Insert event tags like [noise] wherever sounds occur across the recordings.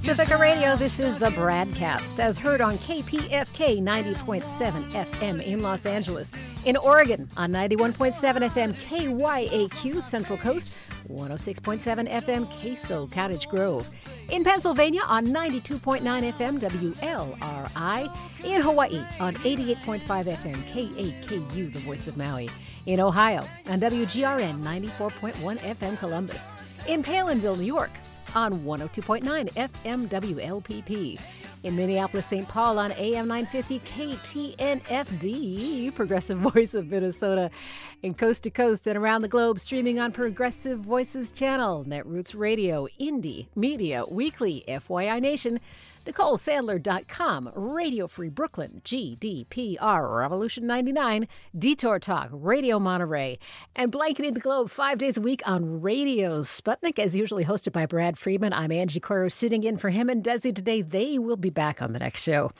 Pacifica Radio, this is the BradCast, as heard on KPFK 90.7 FM in Los Angeles. In Oregon, on 91.7 FM KYAQ Central Coast, 106.7 FM Queso Cottage Grove. In Pennsylvania, on 92.9 FM WLRI. In Hawaii, on 88.5 FM KAKU, the voice of Maui. In Ohio, on WGRN 94.1 FM Columbus. In Palenville, New York, on 102.9 FM WLPP. In Minneapolis, St. Paul on AM 950 KTNF, the progressive [laughs] voice of Minnesota. In coast to coast and around the globe, streaming on Progressive Voices channel, Netroots Radio, Indie, Media, Weekly, FYI Nation, NicoleSandler.com, Radio Free Brooklyn, GDPR, Revolution 99, Detour Talk, Radio Monterey, and blanketing the globe five days a week on Radio Sputnik, as usually hosted by Brad Friedman. I'm Angie Coiro sitting in for him and Desi today. They will be back on the next show.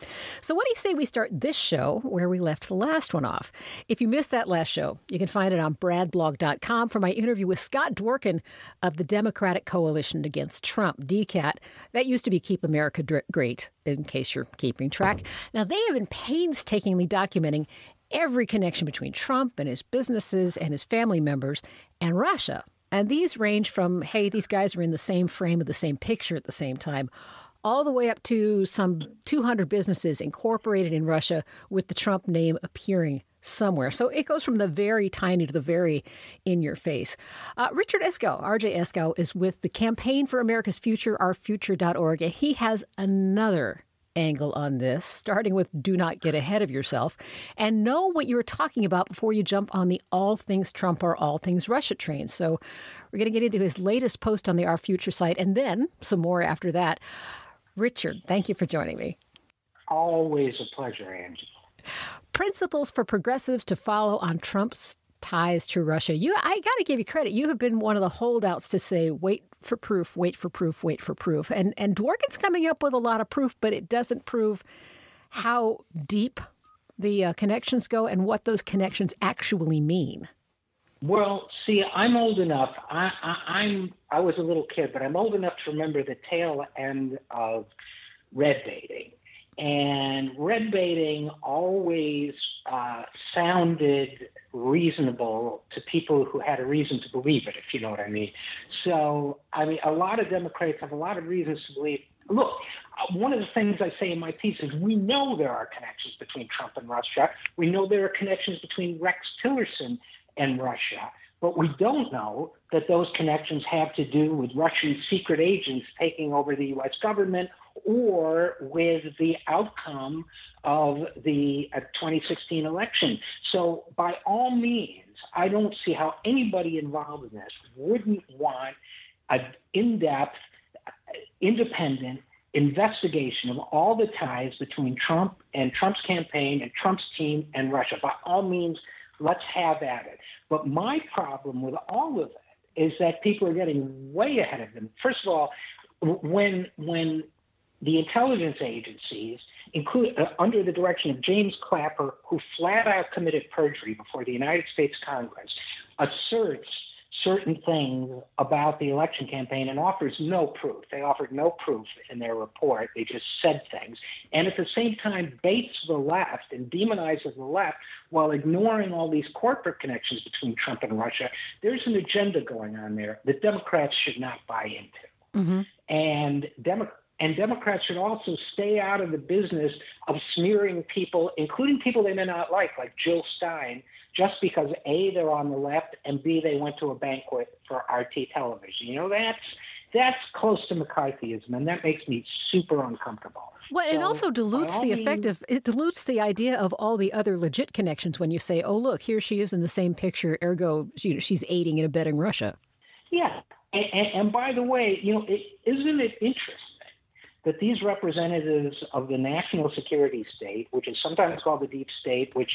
So, what do you say we start this show where we left the last one off? If you missed that last show, you can find it on bradblog.com for my interview with Scott Dworkin of the Democratic Coalition Against Trump, DCAT. That used to be Keep America Great, in case you're keeping track. Now, they have been painstakingly documenting every connection between Trump and his businesses and his family members and Russia. And these range from, hey, these guys are in the same frame of the same picture at the same time, all the way up to some 200 businesses incorporated in Russia with the Trump name appearing somewhere. So it goes from the very tiny to the very in your face. Uh, Richard Eskow, RJ Eskow, is with the Campaign for America's Future, ourfuture.org, and he has another angle on this, starting with do not get ahead of yourself and know what you're talking about before you jump on the all things Trump or all things Russia train. So we're going to get into his latest post on the Our Future site and then some more after that. Richard, thank you for joining me. Always a pleasure, Angie principles for progressives to follow on Trump's ties to Russia. You, I got to give you credit. You have been one of the holdouts to say, wait for proof, wait for proof, wait for proof. And and Dworkin's coming up with a lot of proof, but it doesn't prove how deep the uh, connections go and what those connections actually mean. Well, see, I'm old enough. I, I, I'm I was a little kid, but I'm old enough to remember the tail end of red baiting and red baiting always uh, sounded reasonable to people who had a reason to believe it, if you know what I mean. So, I mean, a lot of Democrats have a lot of reasons to believe. Look, uh, one of the things I say in my piece is we know there are connections between Trump and Russia. We know there are connections between Rex Tillerson and Russia. But we don't know that those connections have to do with Russian secret agents taking over the U.S. government or with the outcome of the uh, 2016 election. So, by all means, I don't see how anybody involved in this wouldn't want an in depth, independent investigation of all the ties between Trump and Trump's campaign and Trump's team and Russia. By all means, let's have at it. But my problem with all of it is that people are getting way ahead of them. First of all, when when the intelligence agencies, include, uh, under the direction of James Clapper, who flat out committed perjury before the United States Congress, asserts certain things about the election campaign and offers no proof. They offered no proof in their report. They just said things. And at the same time, baits the left and demonizes the left while ignoring all these corporate connections between Trump and Russia. There's an agenda going on there that Democrats should not buy into. Mm-hmm. And Democrats and Democrats should also stay out of the business of smearing people, including people they may not like, like Jill Stein, just because A, they're on the left, and B, they went to a banquet for RT television. You know, that's that's close to McCarthyism, and that makes me super uncomfortable. Well, so, it also dilutes the effect of it dilutes the idea of all the other legit connections when you say, "Oh, look, here she is in the same picture." Ergo, she, she's aiding and abetting Russia. Yeah, and, and, and by the way, you know, is isn't it interesting that these representatives of the national security state, which is sometimes called the deep state, which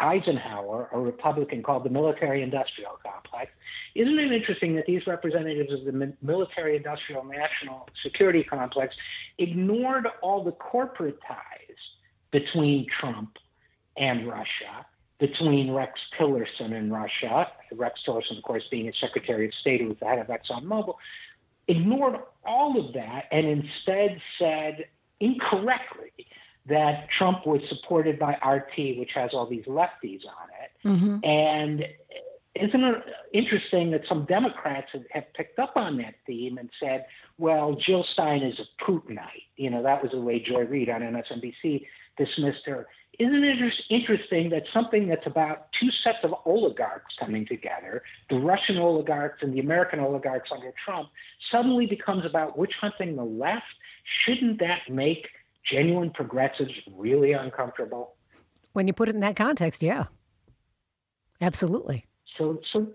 Eisenhower, a Republican, called the military industrial complex. Isn't it interesting that these representatives of the military industrial national security complex ignored all the corporate ties between Trump and Russia, between Rex Tillerson and Russia, Rex Tillerson, of course, being a Secretary of State who was the head of ExxonMobil, ignored all of that and instead said incorrectly that Trump was supported by RT, which has all these lefties on it. Mm-hmm. And isn't it interesting that some Democrats have, have, picked up on that theme and said, well, Jill Stein is a Putinite. You know, that was the way Joy Reid on MSNBC dismissed her. Isn't it just interesting that something that's about two sets of oligarchs coming together, the Russian oligarchs and the American oligarchs under Trump, suddenly becomes about witch hunting the left? Shouldn't that make genuine progressives really uncomfortable? When you put it in that context, yeah. Absolutely. So, so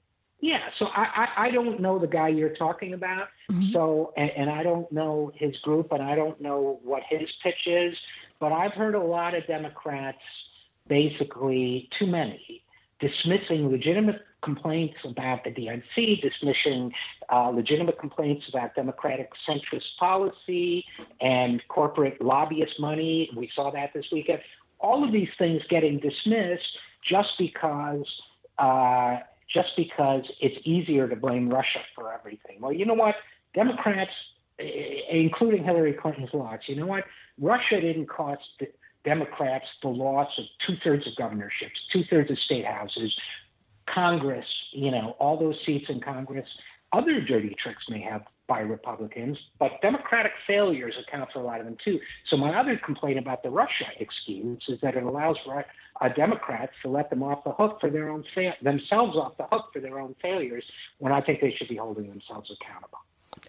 yeah. So I, I, I don't know the guy you're talking about. Mm-hmm. So, and, and I don't know his group, and I don't know what his pitch is. But I've heard a lot of Democrats, basically too many, dismissing legitimate complaints about the DNC, dismissing uh, legitimate complaints about Democratic centrist policy and corporate lobbyist money. We saw that this weekend. All of these things getting dismissed just because. Uh, just because it's easier to blame Russia for everything. Well, you know what? Democrats, including Hillary Clinton's loss, you know what? Russia didn't cost Democrats the loss of two thirds of governorships, two thirds of state houses, Congress, you know, all those seats in Congress. Other dirty tricks may have by Republicans, but Democratic failures account for a lot of them too. So my other complaint about the Russia excuse is that it allows uh, Democrats to let them off the hook for their own fa- themselves off the hook for their own failures, when I think they should be holding themselves accountable.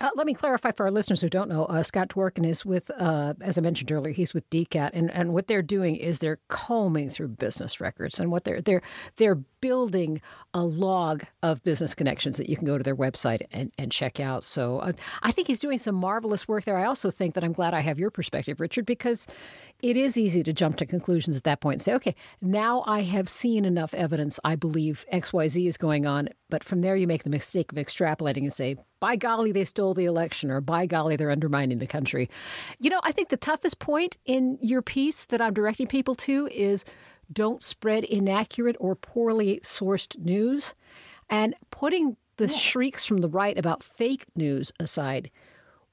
Uh, let me clarify for our listeners who don't know. Uh, Scott Dworkin is with, uh, as I mentioned earlier, he's with DCAT, and, and what they're doing is they're combing through business records, and what they're they're they're building a log of business connections that you can go to their website and, and check out. So uh, I think he's doing some marvelous work there. I also think that I'm glad I have your perspective, Richard, because it is easy to jump to conclusions at that point and say, okay, now I have seen enough evidence. I believe X Y Z is going on, but from there you make the mistake of extrapolating and say by golly, they stole the election, or by golly, they're undermining the country. You know, I think the toughest point in your piece that I'm directing people to is don't spread inaccurate or poorly sourced news. And putting the yeah. shrieks from the right about fake news aside,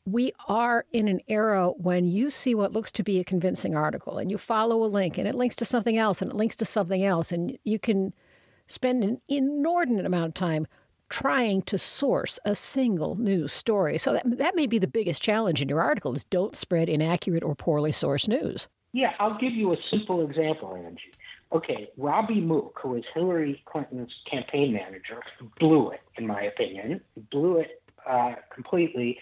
we are in an era when you see what looks to be a convincing article and you follow a link and it links to something else and it links to something else and you can spend an inordinate amount of time trying to source a single news story. So that, that may be the biggest challenge in your article is don't spread inaccurate or poorly sourced news. Yeah, I'll give you a simple example, Angie. Okay, Robbie Mook, who is Hillary Clinton's campaign manager, blew it, in my opinion, blew it uh, completely.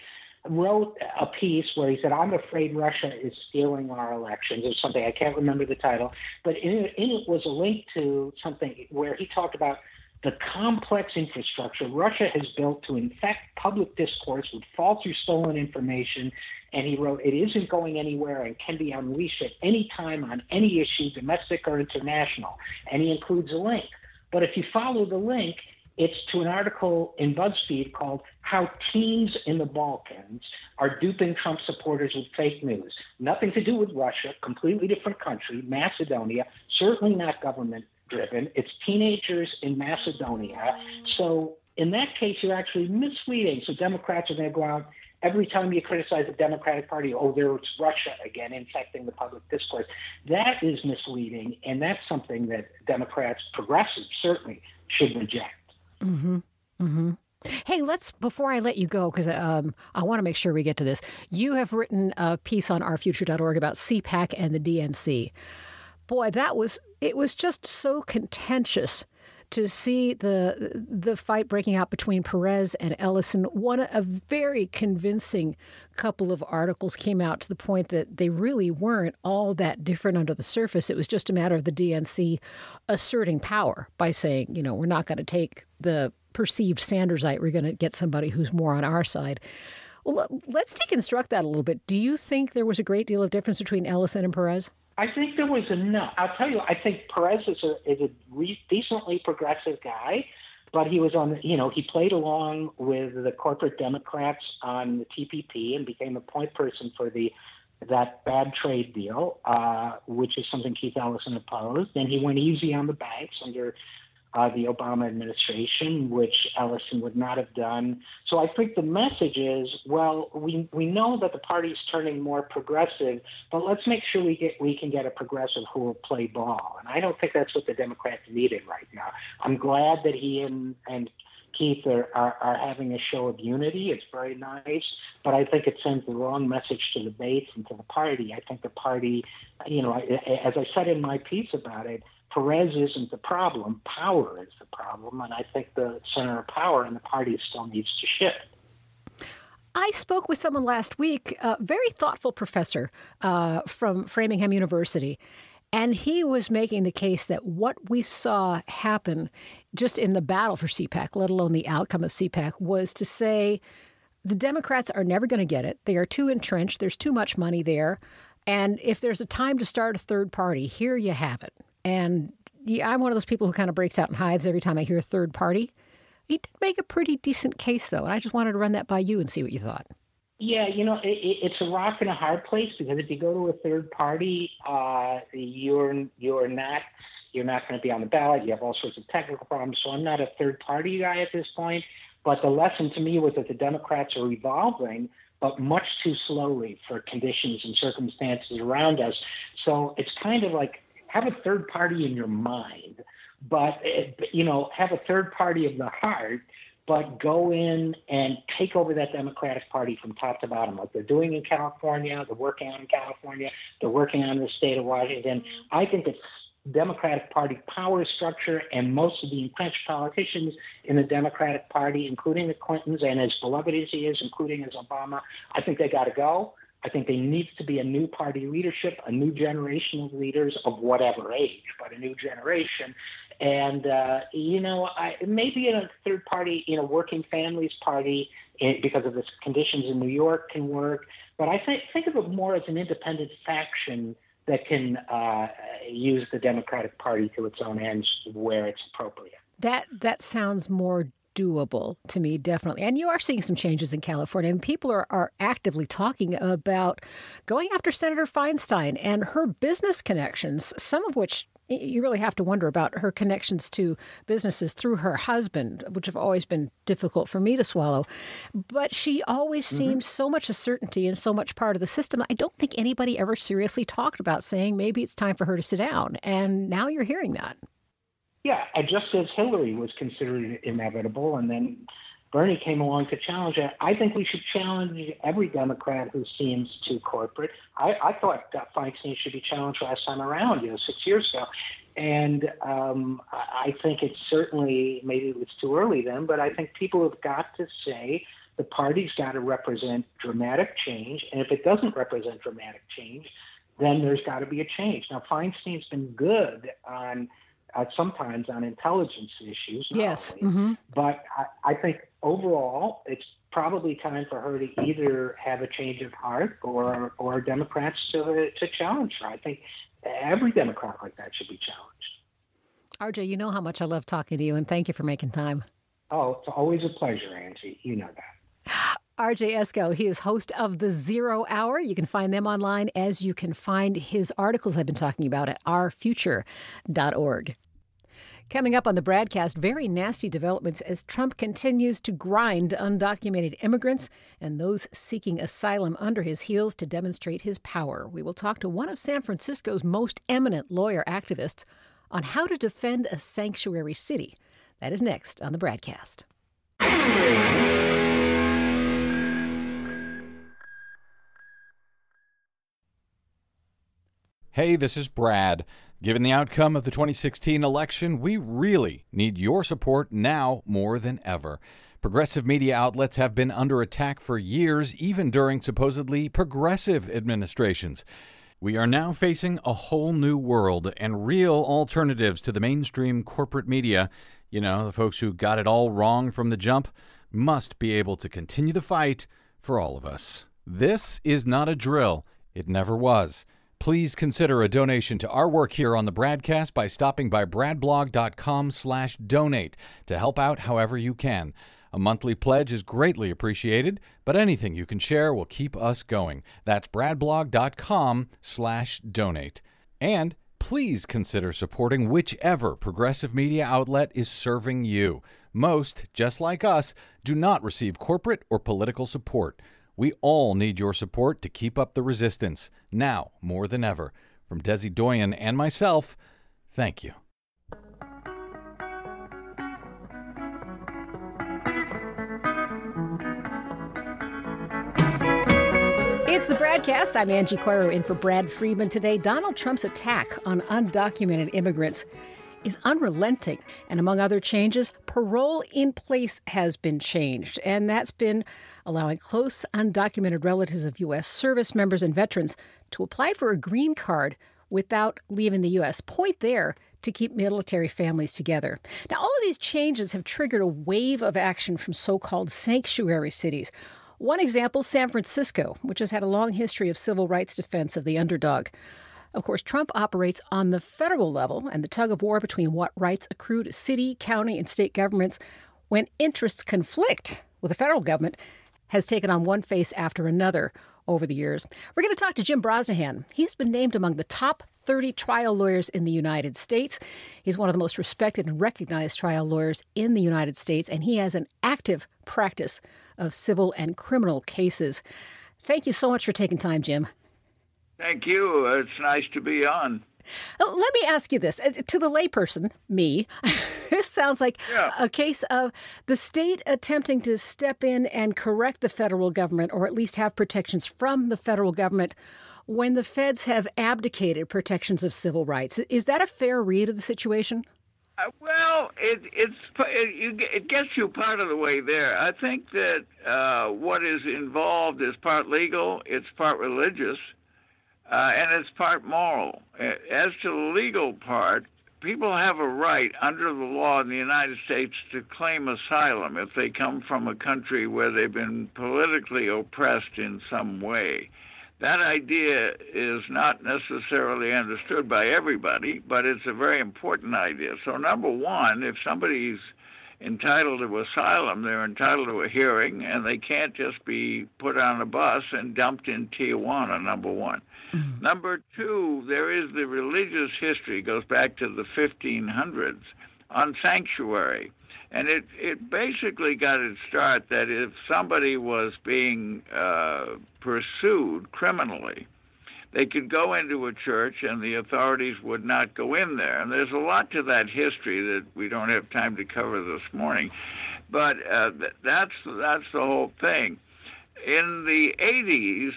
Wrote a piece where he said, I'm afraid Russia is stealing our elections, or something. I can't remember the title. But in it, in it was a link to something where he talked about the complex infrastructure Russia has built to infect public discourse with false or stolen information. And he wrote, it isn't going anywhere and can be unleashed at any time on any issue, domestic or international. And he includes a link. But if you follow the link, it's to an article in BuzzFeed called How Teens in the Balkans Are Duping Trump Supporters with Fake News. Nothing to do with Russia, completely different country, Macedonia, certainly not government driven. It's teenagers in Macedonia. So in that case, you're actually misleading. So Democrats are going to go out every time you criticize the Democratic Party, oh, there's Russia again infecting the public discourse. That is misleading, and that's something that Democrats, progressives, certainly should reject. Mm-hmm. Mm-hmm. Hey, let's before I let you go because um, I want to make sure we get to this. You have written a piece on ourfuture.org about CPAC and the DNC boy, that was it was just so contentious to see the the fight breaking out between Perez and Ellison. One a very convincing couple of articles came out to the point that they really weren't all that different under the surface. It was just a matter of the DNC asserting power by saying, you know, we're not going to take the perceived Sandersite. We're going to get somebody who's more on our side. Well, let's deconstruct that a little bit. Do you think there was a great deal of difference between Ellison and Perez? I think there was enough. I'll tell you, I think Perez is a is a re- decently progressive guy, but he was on. You know, he played along with the corporate Democrats on the TPP and became a point person for the that bad trade deal, uh, which is something Keith Ellison opposed. And he went easy on the banks under uh, the Obama administration, which Ellison would not have done. So I think the message is, well, we we know that the party's turning more progressive, but let's make sure we get we can get a progressive who will play ball. And I don't think that's what the Democrats needed right now. I'm glad that he and and Keith are, are, are having a show of unity. It's very nice, but I think it sends the wrong message to the base and to the party. I think the party, you know, as I said in my piece about it, Perez isn't the problem. Power is the problem. And I think the center of power in the party still needs to shift. I spoke with someone last week, a very thoughtful professor uh, from Framingham University, and he was making the case that what we saw happen just in the battle for CPAC, let alone the outcome of CPAC, was to say the Democrats are never going to get it. They are too entrenched. There's too much money there. And if there's a time to start a third party, here you have it. And I'm one of those people who kind of breaks out in hives every time I hear a third party. He did make a pretty decent case, though, and I just wanted to run that by you and see what you thought. Yeah, you know, it, it's a rock and a hard place because if you go to a third party, uh, you're you're not you're not going to be on the ballot. You have all sorts of technical problems. So I'm not a third party guy at this point. But the lesson to me was that the Democrats are evolving, but much too slowly for conditions and circumstances around us. So it's kind of like have a third party in your mind, but eh, you know, have a third party of the heart, but go in and take over that Democratic Party from top to bottom, like they're doing in California. They're working on in California. They're working on the state of Washington. I think it's Democratic Party power structure and most of the entrenched politicians in the Democratic Party, including the Clintons and as beloved as he is, including as Obama, I think they got to go. I think there needs to be a new party leadership, a new generation of leaders of whatever age, but a new generation. And, uh, you know, I, maybe in a third party, you know, working families party, it, eh, because of the conditions in New York, can work. But I think, think of it more as an independent faction that can uh, use the Democratic Party to its own ends where it's appropriate. That that sounds more doable to me, definitely. And you are seeing some changes in California, and people are, are actively talking about going after Senator Feinstein and her business connections, some of which you really have to wonder about her connections to businesses through her husband, which have always been difficult for me to swallow. But she always mm-hmm. seemed so much a certainty and so much part of the system. I don't think anybody ever seriously talked about saying maybe it's time for her to sit down. And now you're hearing that. Yeah, and just as Hillary was considered inevitable, and then Bernie came along to challenge it. I think we should challenge every Democrat who seems too corporate. I, I thought Feinstein should be challenged last time around, you know, six years ago. And um, I think it's certainly, maybe it was too early then, but I think people have got to say the party's got to represent dramatic change. And if it doesn't represent dramatic change, then there's got to be a change. Now, Feinstein's been good on – uh, sometimes on intelligence issues. Yes. Only, mm-hmm. But I, I think overall, it's probably time for her to either have a change of heart or or Democrats to to challenge her. I think every Democrat like that should be challenged. RJ, you know how much I love talking to you, and thank you for making time. Oh, it's always a pleasure, Angie. You know that. RJ Eskow, he is host of The Zero Hour. You can find them online as you can find his articles I've been talking about at ourfuture.org. Coming up on the BradCast, very nasty developments as Trump continues to grind undocumented immigrants and those seeking asylum under his heels to demonstrate his power. We will talk to one of San Francisco's most eminent lawyer activists on how to defend a sanctuary city. That is next on the BradCast. Hey, this is Brad. Given the outcome of the 2016 election, we really need your support now more than ever. Progressive media outlets have been under attack for years, even during supposedly progressive administrations. We are now facing a whole new world and real alternatives to the mainstream corporate media. You know, the folks who got it all wrong from the jump must be able to continue the fight for all of us. This is not a drill, it never was. Please consider a donation to our work here on the BradCast by stopping by bradblog.com slash donate to help out however you can. A monthly pledge is greatly appreciated, but anything you can share will keep us going. That's bradblog.com slash donate. And please consider supporting whichever progressive media outlet is serving you. Most, just like us, do not receive corporate or political support. We all need your support to keep up the resistance, now more than ever. From Desi Doyen and myself, thank you. It's the BradCast. I'm Angie Coiro in for Brad Friedman today. Donald Trump's attack on undocumented immigrants is unrelenting. And among other changes, parole in place has been changed. And that's been allowing close undocumented relatives of U.S. service members and veterans to apply for a green card without leaving the U.S. Point there to keep military families together. Now, all of these changes have triggered a wave of action from so called sanctuary cities. One example, San Francisco, which has had a long history of civil rights defense of the underdog. Of course, Trump operates on the federal level, and the tug of war between what rights accrue to city, county, and state governments when interests conflict with the federal government has taken on one face after another over the years. We're going to talk to Jim Brosnahan. He's been named among the top 30 trial lawyers in the United States. He's one of the most respected and recognized trial lawyers in the United States, and he has an active practice of civil and criminal cases. Thank you so much for taking time, Jim. Thank you. It's nice to be on. Uh, let me ask you this uh, to the layperson, me. [laughs] this sounds like yeah. a case of the state attempting to step in and correct the federal government, or at least have protections from the federal government when the feds have abdicated protections of civil rights. Is that a fair read of the situation? Uh, well, it, it's it, it, gets you part of the way there. I think that uh, what is involved is part legal, it's part religious, Uh, and it's part moral. As to the legal part, people have a right under the law in the United States to claim asylum if they come from a country where they've been politically oppressed in some way. That idea is not necessarily understood by everybody, but it's a very important idea. So, number one, if somebody's entitled to asylum, they're entitled to a hearing, and they can't just be put on a bus and dumped in Tijuana, number one. Mm-hmm. Number two, there is the religious history, goes back to the 1500s, on sanctuary. And it, it basically got its start that if somebody was being uh, pursued criminally, they could go into a church and the authorities would not go in there. And there's a lot to that history that we don't have time to cover this morning. But uh, that's, that's the whole thing. In the 80s,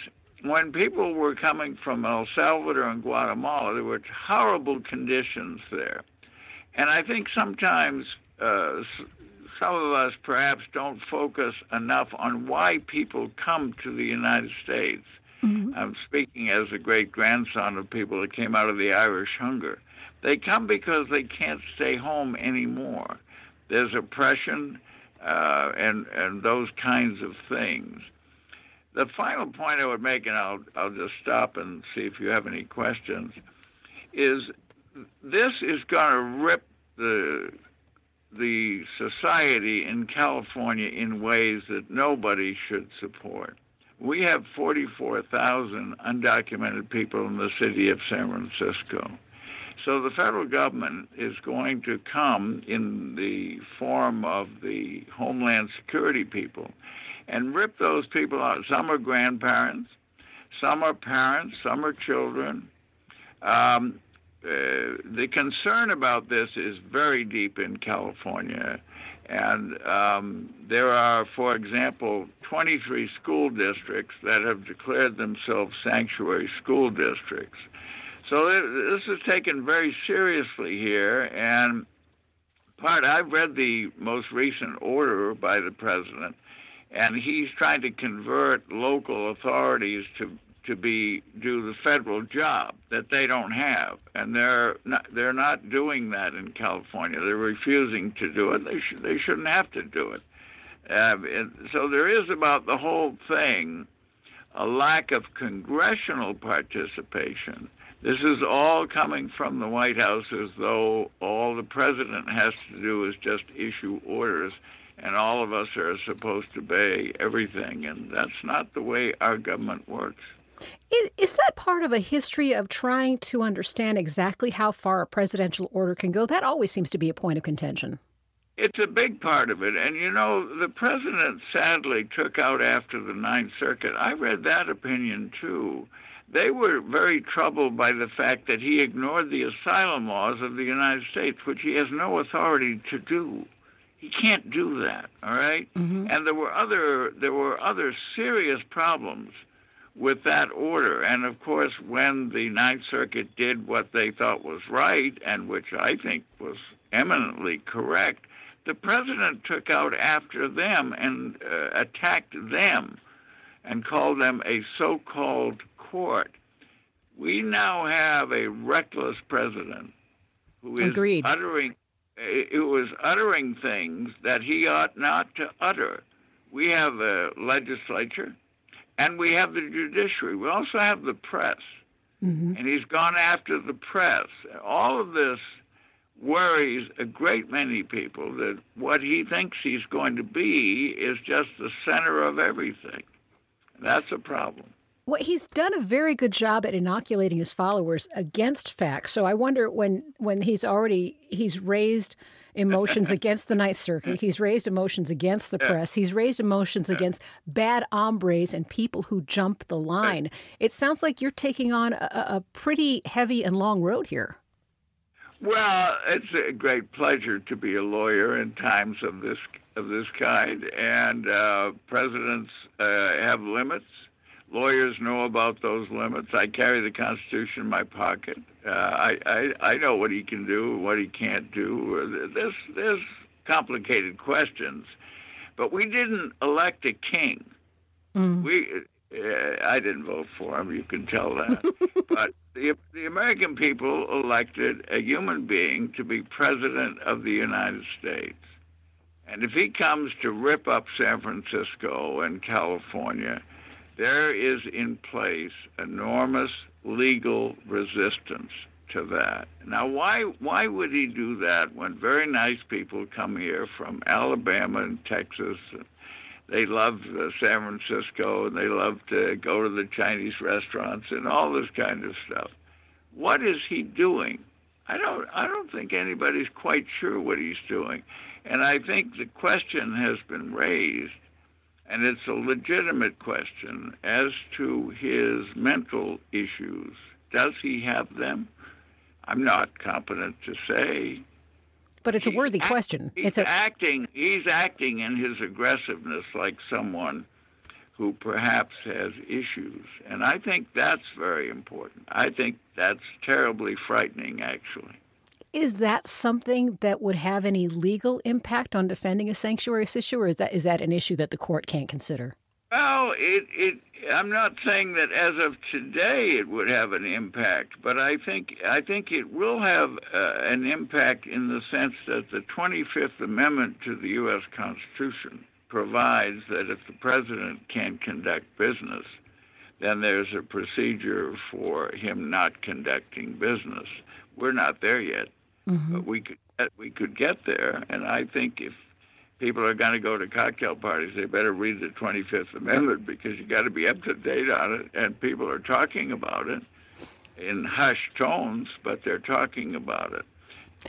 when people were coming from El Salvador and Guatemala, there were horrible conditions there. And I think sometimes uh, some of us perhaps don't focus enough on why people come to the United States. Mm-hmm. I'm speaking as a great grandson of people that came out of the Irish hunger. They come because they can't stay home anymore. There's oppression uh, and and those kinds of things. The final point I would make, and I'll, I'll just stop and see if you have any questions, is this is going to rip the the society in California in ways that nobody should support. We have 44,000 undocumented people in the city of San Francisco. So the federal government is going to come in the form of the Homeland Security people and rip those people out. Some are grandparents, some are parents, some are children. Um, uh, the concern about this is very deep in California. And um, there are, for example, 23 school districts that have declared themselves sanctuary school districts. So this is taken very seriously here. And part, I've read the most recent order by the president, and he's trying to convert local authorities to to be do the federal job that they don't have, and they're not, they're not doing that in California. They're refusing to do it. They should they shouldn't have to do it. Uh, so there is about the whole thing a lack of congressional participation. This is all coming from the White House as though all the president has to do is just issue orders and all of us are supposed to obey everything, and that's not the way our government works. Is, is, that part of a history of trying to understand exactly how far a presidential order can go? That always seems to be a point of contention. It's a big part of it. And, you know, the president sadly took out after the Ninth Circuit. I read that opinion, too. They were very troubled by the fact that he ignored the asylum laws of the United States, which he has no authority to do. He can't do that, all right? mm-hmm. And there were other there were other serious problems with that order. And of course, when the Ninth Circuit did what they thought was right, and which I think was eminently correct, the president took out after them and uh, attacked them and called them a so called court. We now have a reckless president who is Agreed. uttering it was uttering things that he ought not to utter. We have a legislature and we have the judiciary. We also have the press. Mm-hmm. And he's gone after the press. All of this worries a great many people that what he thinks he's going to be is just the center of everything. That's a problem. Well, he's done a very good job at inoculating his followers against facts. So I wonder when when he's already he's raised emotions [laughs] against the Ninth Circuit, he's raised emotions against the press, he's raised emotions against bad hombres and people who jump the line. It sounds like you're taking on a, a pretty heavy and long road here. Well, it's a great pleasure to be a lawyer in times of this of this kind, and uh, presidents uh, have limits Lawyers know about those limits. I carry the Constitution in my pocket. Uh, I, I I know what he can do, what he can't do. There's there's complicated questions, but we didn't elect a king. Mm. We uh, I didn't vote for him. You can tell that. [laughs] but the the American people elected a human being to be president of the United States. And if he comes to rip up San Francisco and California there is in place enormous legal resistance to that. Now, why why would he do that when very nice people come here from Alabama and Texas? They love uh, San Francisco and they love to go to the Chinese restaurants and all this kind of stuff. What is he doing? I don't I don't think anybody's quite sure what he's doing. And I think the question has been raised and it's a legitimate question as to his mental issues. Does he have them? I'm not competent to say. But it's a worthy act, question. He's it's a... acting. He's acting in his aggressiveness like someone who perhaps has issues, and I think that's very important. I think that's terribly frightening, actually. Is that something that would have any legal impact on defending a sanctuary issue, or is that is that an issue that the court can't consider? Well, it, it I'm not saying that as of today it would have an impact, but I think I think it will have uh, an impact in the sense that the 25th Amendment to the U.S. Constitution provides that if the president can't conduct business, then there's a procedure for him not conducting business. We're not there yet. Mm-hmm. But we could we could get there, and I think if people are going to go to cocktail parties, they better read the 25th Amendment because you got to be up to date on it, and people are talking about it in hushed tones, but they're talking about it.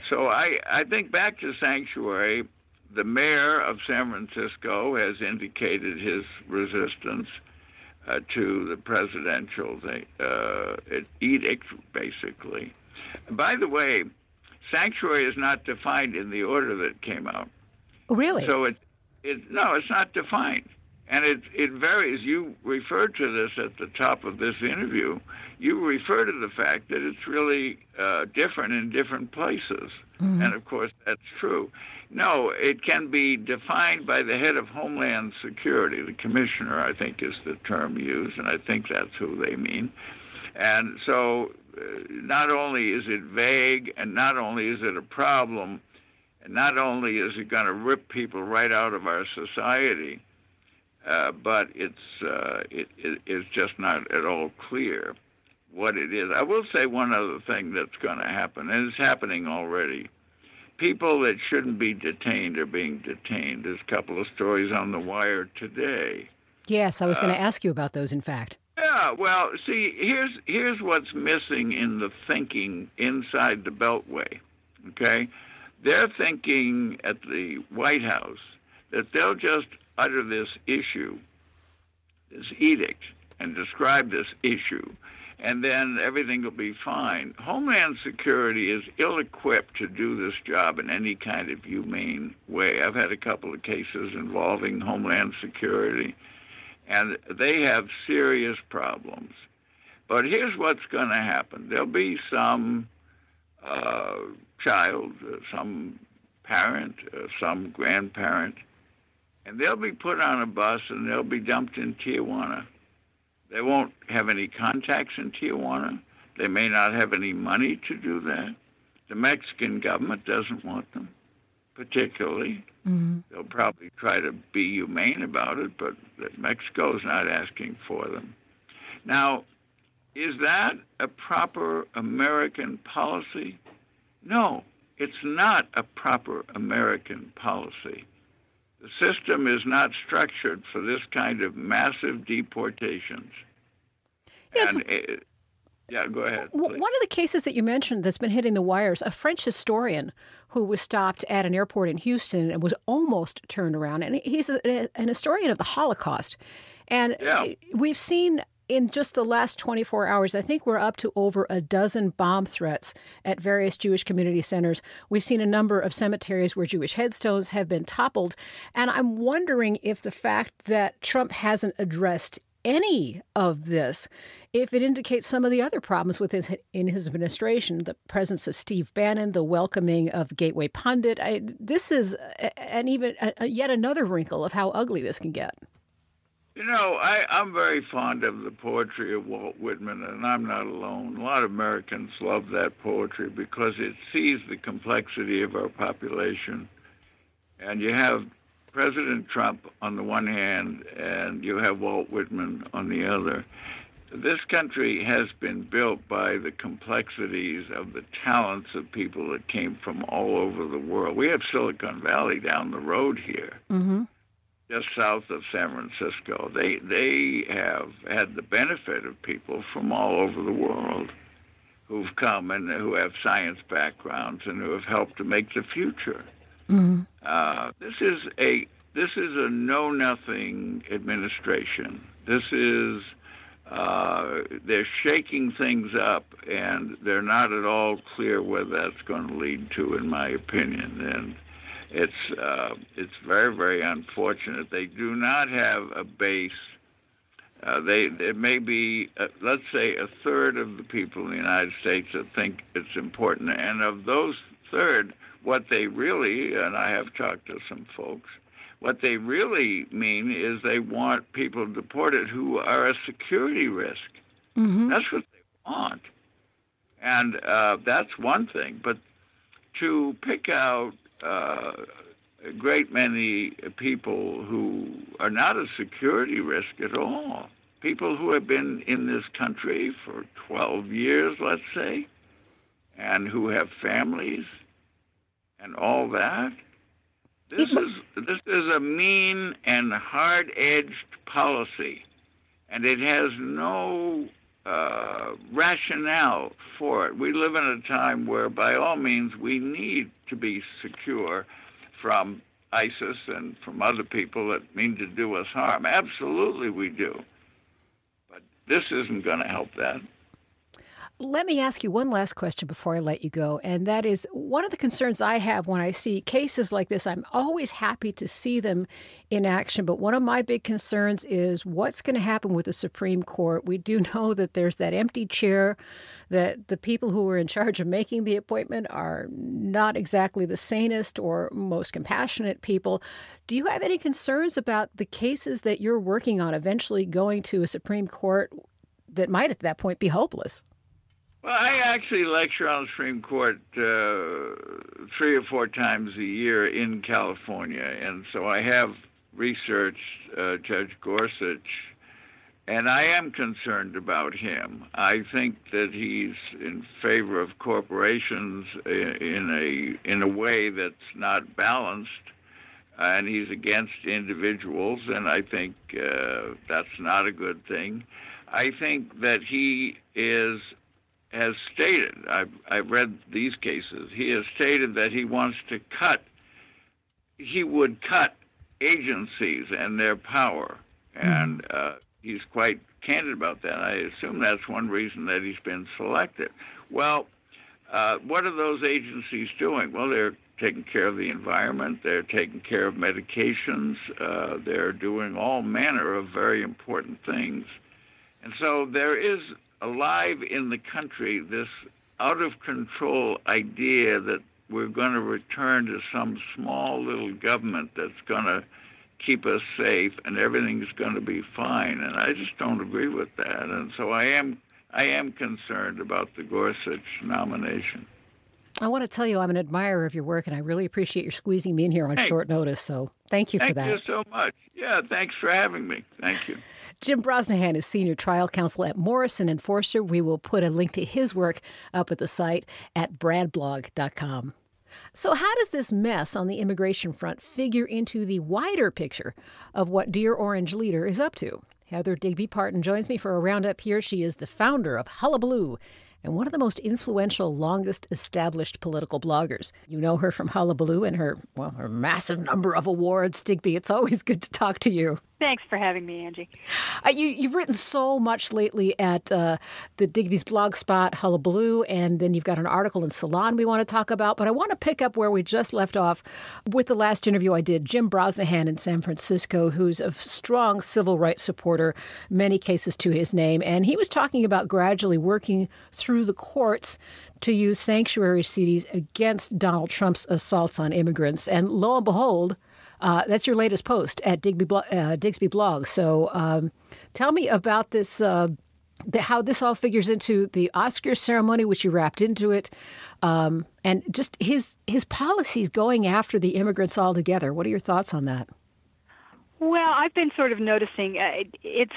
So I I think back to sanctuary. The mayor of San Francisco has indicated his resistance uh, to the presidential uh, edict, basically. by the way, sanctuary is not defined in the order that came out. Really? So it, it no, it's not defined, and it it varies. You referred to this at the top of this interview. You refer to the fact that it's really uh, different in different places, mm-hmm. and of course that's true. No, it can be defined by the head of Homeland Security, the commissioner, I think is the term used, and I think that's who they mean. And so not only is it vague, and not only is it a problem, and not only is it going to rip people right out of our society, uh, but it's uh, it, it is just not at all clear what it is. I will say one other thing that's going to happen, and it's happening already. People that shouldn't be detained are being detained. There's a couple of stories on the wire today. Yes, I was going to uh, ask you about those. In fact, Yeah, well, see, here's here's what's missing in the thinking inside the Beltway. Okay, they're thinking at the White House that they'll just utter this issue, this edict, and describe this issue, and then everything will be fine. Homeland Security is ill equipped to do this job in any kind of humane way. I've had a couple of cases involving Homeland Security, and they have serious problems. But here's what's going to happen there'll be some uh, child, uh, some parent, uh, some grandparent, and they'll be put on a bus and they'll be dumped in Tijuana they won't have any contacts in Tijuana. They may not have any money to do that. The Mexican government doesn't want them, particularly. Mm-hmm. They'll probably try to be humane about it, but Mexico is not asking for them. Now, is that a proper American policy? No, it's not a proper American policy. The system is not structured for this kind of massive deportations. and it, yeah, go ahead. Please. One of the cases that you mentioned that's been hitting the wires, a French historian who was stopped at an airport in Houston and was almost turned around. And he's a, an historian of the Holocaust. And yeah. we've seen in just the last 24 hours, I think we're up to over a dozen bomb threats at various Jewish community centers. We've seen a number of cemeteries where Jewish headstones have been toppled. And I'm wondering if the fact that Trump hasn't addressed any of this, if it indicates some of the other problems with his in his administration, the presence of Steve Bannon, the welcoming of Gateway Pundit. I, this is an even a, yet another wrinkle of how ugly this can get. You know, I, I'm very fond of the poetry of Walt Whitman, and I'm not alone. A lot of Americans love that poetry because it sees the complexity of our population. And you have President Trump on the one hand, and you have Walt Whitman on the other. This country has been built by the complexities of the talents of people that came from all over the world. We have Silicon Valley down the road here. Mm-hmm just south of San Francisco. They they have had the benefit of people from all over the world who've come and who have science backgrounds and who have helped to make the future. Mm-hmm. Uh, this is a this is a know nothing administration. This is uh, they're shaking things up, and they're not at all clear where that's going to lead to, in my opinion. And it's uh, it's very very unfortunate. They do not have a base. Uh, they it may be uh, let's say a third of the people in the United States that think it's important, and of those third, what they really and I have talked to some folks. What they really mean is they want people deported who are a security risk. Mm-hmm. That's what they want, and uh, that's one thing. But to pick out uh, a great many people who are not a security risk at all. People who have been in this country for 12 years, let's say, and who have families and all that. This is this is a mean and hard-edged policy, and it has no uh, rationale for it. We live in a time where, by all means, we need to be secure from ISIS and from other people that mean to do us harm. Absolutely, we do. But this isn't going to help that. Let me ask you one last question before I let you go. And that is one of the concerns I have when I see cases like this. I'm always happy to see them in action. But one of my big concerns is what's going to happen with the Supreme Court. We do [laughs] know that there's that empty chair, that the people who are in charge of making the appointment are not exactly the sanest or most compassionate people. Do you have any concerns about the cases that you're working on eventually going to a Supreme Court that might at that point be hopeless? Well, I actually lecture on the Supreme Court uh, three or four times a year in California, and so I have researched uh, Judge Gorsuch, and I am concerned about him. I think that he's in favor of corporations in a in a way that's not balanced, and he's against individuals, and I think uh, that's not a good thing. I think that he is has stated. I've I've read these cases. He has stated that he wants to cut. He would cut agencies and their power, and uh, he's quite candid about that. I assume that's one reason that he's been selected. Well, uh, what are those agencies doing? Well, they're taking care of the environment, they're taking care of medications, uh, they're doing all manner of very important things. And so there is alive in the country this out of control idea that we're going to return to some small little government that's going to keep us safe and everything's going to be fine and I just don't agree with that and so I am I am concerned about the Gorsuch nomination. I want to tell you I'm an admirer of your work and I really appreciate your squeezing me in here on Hey. short notice so thank you Thank for that. Thank you so much. Yeah, thanks for having me. Thank you. Jim Brosnahan is senior trial counsel at Morrison and Foerster. We will put a link to his work up at the site at bradblog.com. So, how does this mess on the immigration front figure into the wider picture of what Dear Orange Leader is up to? Heather Digby Parton joins me for a roundup here. She is the founder of Hullabaloo and one of the most influential, longest established political bloggers. You know her from Hullabaloo and her, well, her massive number of awards. Digby, it's always good to talk to you. Thanks for having me, Angie. Uh, you, you've written so much lately at uh, the Digby's blog spot, Hullabaloo, and then you've got an article in Salon we want to talk about. But I want to pick up where we just left off with the last interview I did. Jim Brosnahan in San Francisco, who's a strong civil rights supporter, many cases to his name, and he was talking about gradually working through the courts to use sanctuary cities against Donald Trump's assaults on immigrants. And lo and behold, uh, that's your latest post at Digby, Blo- uh, Digsby Blog. So um, tell me about this, uh, the, how this all figures into the Oscar ceremony, which you wrapped into it, um, and just his his policies going after the immigrants altogether. What are your thoughts on that? Well, I've been sort of noticing uh, it's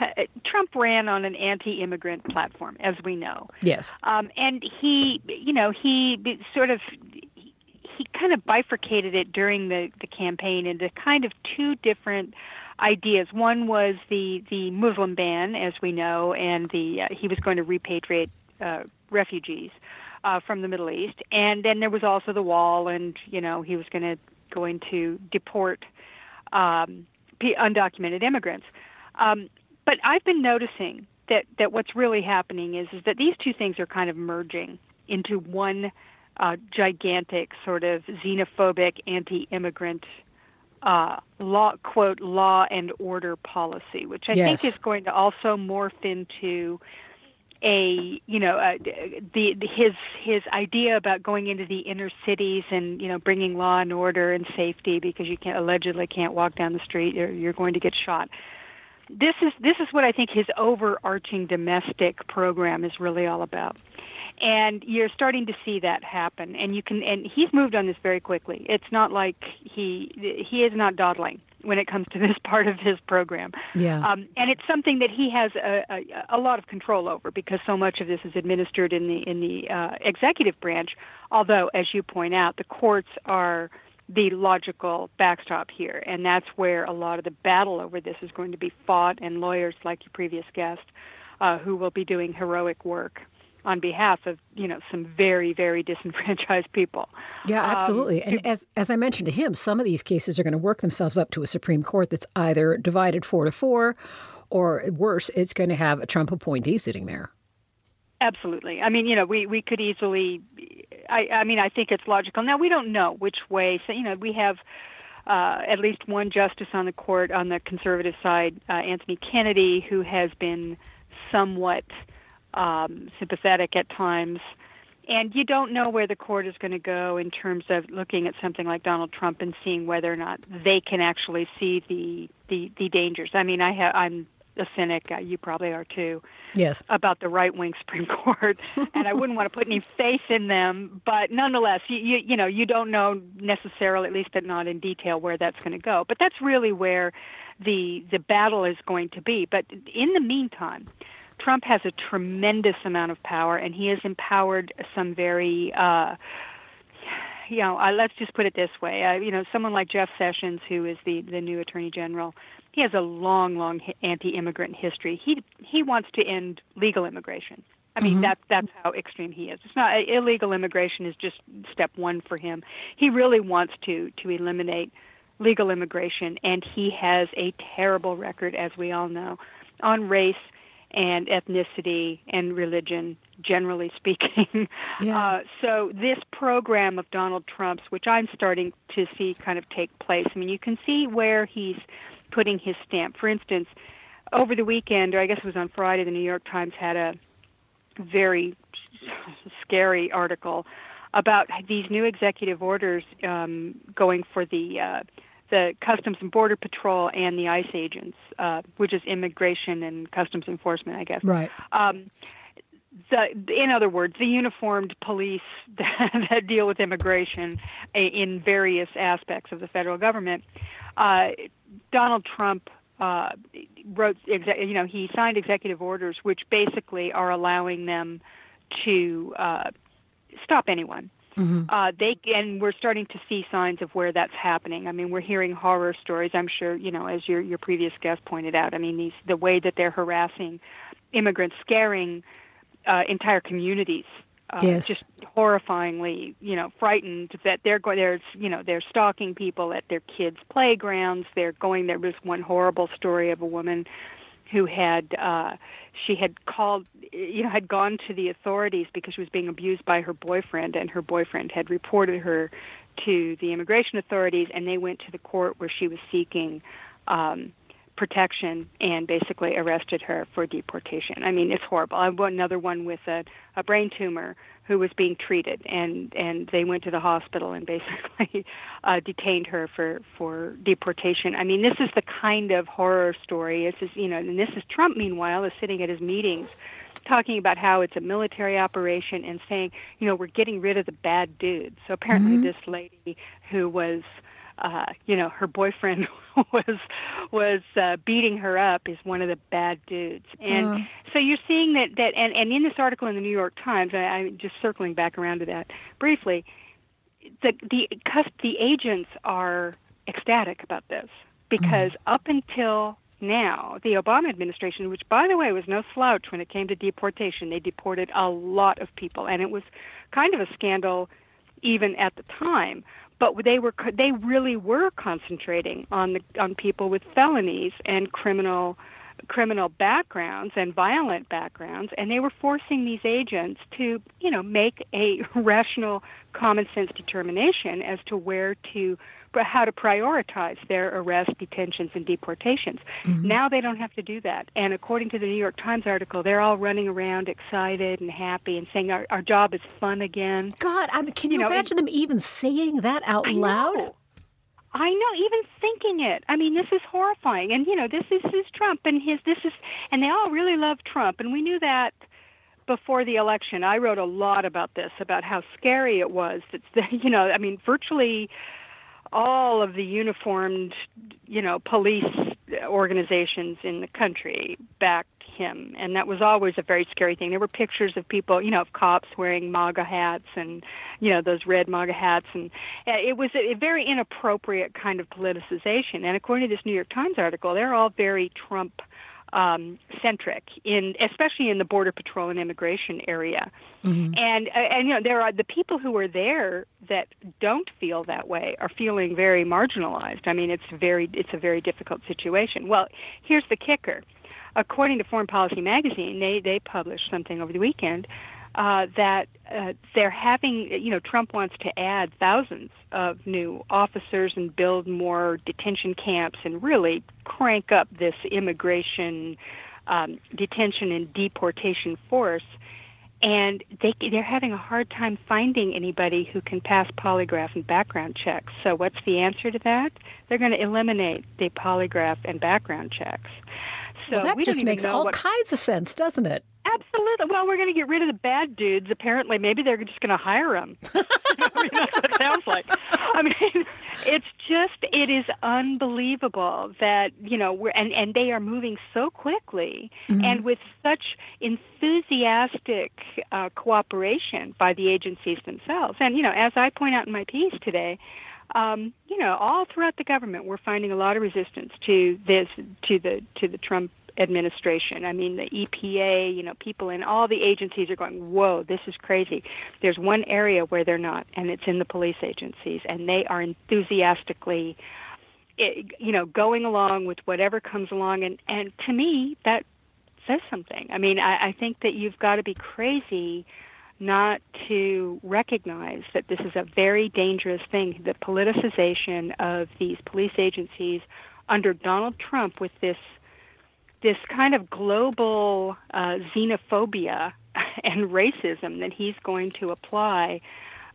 uh, Trump ran on an anti-immigrant platform, as we know, Yes. um, and he, you know, he sort of he kind of bifurcated it during the the campaign into kind of two different ideas. One was the the Muslim ban, as we know, and the uh, he was going to repatriate uh, refugees uh, from the Middle East, and then there was also the wall, and you know he was going to going to deport um, undocumented immigrants. Um, but I've been noticing that that what's really happening is is that these two things are kind of merging into one uh, gigantic sort of xenophobic anti-immigrant uh, law quote law and order policy, which I Yes. think is going to also morph into a you know uh, the, the his his idea about going into the inner cities and you know bringing law and order and safety because you can't allegedly can't walk down the street or you're going to get shot. This is this is what I think his overarching domestic program is really all about. And you're starting to see that happen and you can and he's moved on this very quickly. It's not like he he is not dawdling when it comes to [laughs] this part of his program. Yeah. Um, and it's something that he has a, a, a lot of control over because so much of this is administered in the in the uh, executive branch. Although, as you point out, the courts are the logical backstop here, and that's where a lot of the battle over this is going to be fought. And lawyers like your previous guest, uh, who will be doing heroic work on behalf of you know some very very [laughs] disenfranchised people. Yeah, Um, absolutely. and as as I mentioned to him, some of these cases are going to work themselves up to a Supreme Court that's either divided four to four, or worse, it's going to have a Trump appointee sitting there. Absolutely. I mean, you know, we we could easily. I I mean, I think it's logical. Now we don't know which way. So you know, we have. Uh, at least one justice on the court on the conservative side, uh, Anthony Kennedy, who has been somewhat um, sympathetic at times. And you don't know where the court is going to go in terms of looking at something like Donald Trump and seeing whether or not they can actually see the the, the dangers. I mean, I have I'm a cynic. Uh, you probably are too Yes. about the right wing Supreme [laughs] Court, and I wouldn't want to put any faith in them. But nonetheless, you, you you know you don't know necessarily, at least but not in detail, where that's going to go. But that's really where the the battle is going to be. But in the meantime, Trump has a tremendous amount of power, and he has empowered some very. Uh, you know, uh, let's just put it this way. Uh, you know, someone like Jeff Sessions, who is the the new Attorney General, he has a long, long anti-immigrant history. He he wants to end legal immigration. I mean, mm-hmm. that's that's how extreme he is. It's not uh, illegal immigration is just step one for him. He really wants to to eliminate legal immigration, and he has a terrible record, as we all know, on race and ethnicity and religion, generally [laughs] speaking. Yeah. Uh, so this program of Donald Trump's, which I'm starting to see kind of take place. I mean, you can see where he's putting his stamp. For instance, over the weekend, or I guess it was on Friday, the New York Times had a very scary article about these new executive orders um, going for the uh, the Customs and Border Patrol and the ICE agents, uh, which is Immigration and Customs Enforcement, I guess. Right. Um, the, in other words, the uniformed police that, [laughs] that, deal with immigration in various aspects of the federal government. Uh, Donald Trump uh, wrote, you know, he signed executive orders which basically are allowing them to uh, stop anyone. Mm-hmm. Uh, they and we're starting to see signs of where that's happening. I mean, we're hearing horror stories. I'm sure you know, as your your previous guest pointed out. I mean, these the way that they're harassing immigrants, scaring uh, entire communities uh, yes. just horrifyingly, you know, frightened that they're going. There's, you know, they're stalking people at their kids' playgrounds. They're going. There was one horrible story of a woman who had uh, she had called, you know, had gone to the authorities because she was being abused by her boyfriend, and her boyfriend had reported her to the immigration authorities, and they went to the court where she was seeking. Um, protection and basically arrested her for deportation. I mean, it's horrible. I have another one with a, a brain tumor who was being treated, and and they went to the hospital and basically [laughs] uh, detained her for for deportation. I mean, this is the kind of horror story. This is you know, and this is Trump. Meanwhile, is sitting at his meetings talking about how it's a military operation and saying, you know, we're getting rid of the bad dudes. So apparently, mm-hmm. this lady who was uh, you know, her boyfriend [laughs] was was uh, beating her up is one of the bad dudes, and uh. so you're seeing that that and and in this article in the New York Times, I, I'm just circling back around to that briefly. The the the agents are ecstatic about this because mm. up until now, the Obama administration, which by the way was no slouch when it came to deportation, they deported a lot of people, and it was kind of a scandal even at the time but they were they really were concentrating on the on people with felonies and criminal criminal backgrounds and violent backgrounds and they were forcing these agents to you know make a [laughs] rational common sense determination as to where to how to prioritize their arrests, detentions, and deportations. Mm-hmm. Now they don't have to do that. And according to the New York Times article, they're all running around excited and happy and saying our, our job is fun again. God, I mean, can you, you know, imagine them even saying that out I loud? Know. I know, even thinking it. I mean, this is horrifying. And you know, this is, this is Trump, and his this is, and they all really love Trump, and we knew that before the election. I wrote a lot about this, about how scary it was. That [laughs] you know, I mean, virtually all of the uniformed, you know, police organizations in the country backed him, and that was always a very scary thing. There were pictures of people, you know, of cops wearing MAGA hats and, you know, those red MAGA hats, and uh, it was a very inappropriate kind of politicization. And according to this New York Times article, they're all very Trump um, centric in especially in the border patrol and immigration area. Mm-hmm. and uh, and you know there are the people who are there that don't feel that way are feeling very marginalized. I mean it's very it's a very difficult situation. Well here's the kicker. According to foreign policy magazine they they published something over the weekend uh, that uh, they're having, you know, Trump wants to add thousands of new officers and build more detention camps and really crank up this immigration, um, detention, and deportation force. And they they're having a hard time finding anybody who can pass polygraph and background checks. So what's the answer to that? They're going to eliminate the polygraph and background checks. So well, that just makes all what, kinds of sense, doesn't it? Absolutely. Well, we're going to get rid of the bad dudes. Apparently, maybe they're just going to hire them. [laughs] I mean, that's what it sounds like. I mean, [laughs] it's just it is unbelievable that you know we're and and they are moving so quickly mm-hmm. and with such enthusiastic uh, cooperation by the agencies themselves. And you know, as I point out in my piece today, um, you know, all throughout the government, we're finding a lot of resistance to this, to the to the Trump administration. I mean, the EPA, you know, people in all the agencies are going, "Whoa, this is crazy." There's one area where they're not, and it's in the police agencies, and they are enthusiastically, eh, you know, going along with whatever comes along. And and to me, that says something. I mean, I, I think that you've got to be crazy not to recognize that this is a very dangerous thing. The politicization of these police agencies under Donald Trump with this this kind of global uh, xenophobia [laughs] and racism that he's going to apply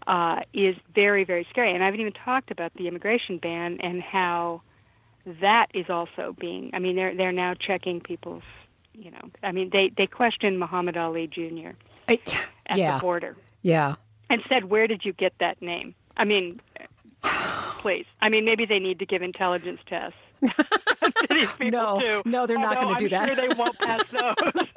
uh, is very, very scary. And I haven't even talked about the immigration ban and how that is also being. I mean, they're they're now checking people's. You know, I mean, they they questioned Muhammad Ali Jr. I, at yeah. the border. Yeah. And said, "Where did you get that name?" I mean, please. I mean, maybe they need to give intelligence tests [laughs] no, no, they're not going to do that. Sure they won't pass [laughs] those.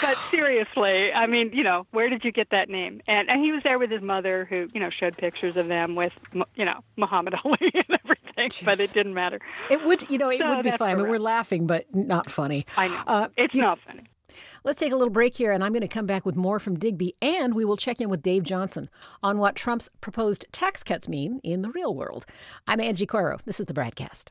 but seriously, I mean, you know, where did you get that name? And and he was there with his mother, who you know showed pictures of them with you know Muhammad [laughs] Ali and everything. Jeez. But it didn't matter. It would, you know, it so would be fine. But we're laughing, but not funny. I know uh, it's not funny. Let's take a little break here, and I'm going to come back with more from Digby, and we will check in with Dave Johnson on what Trump's proposed tax cuts mean in the real world. I'm Angie Coiro. This is the BradCast.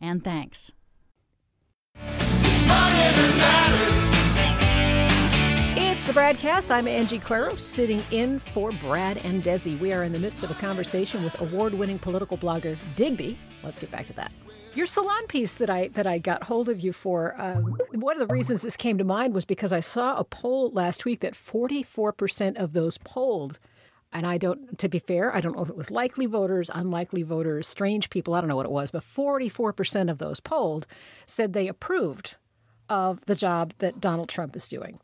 and thanks. It's the BradCast. I'm Angie Coiro, sitting in for Brad and Desi. We are in the midst of a conversation with award-winning political blogger Digby. Let's get back to that. Your salon piece that I that I got hold of you for. Um, one of the reasons this came to mind was because I saw a poll last week that 44% of those polled and I don't, to be fair, I don't know if it was likely voters, unlikely voters, strange people, I don't know what it was, but 44% of those polled said they approved of the job that Donald Trump is doing.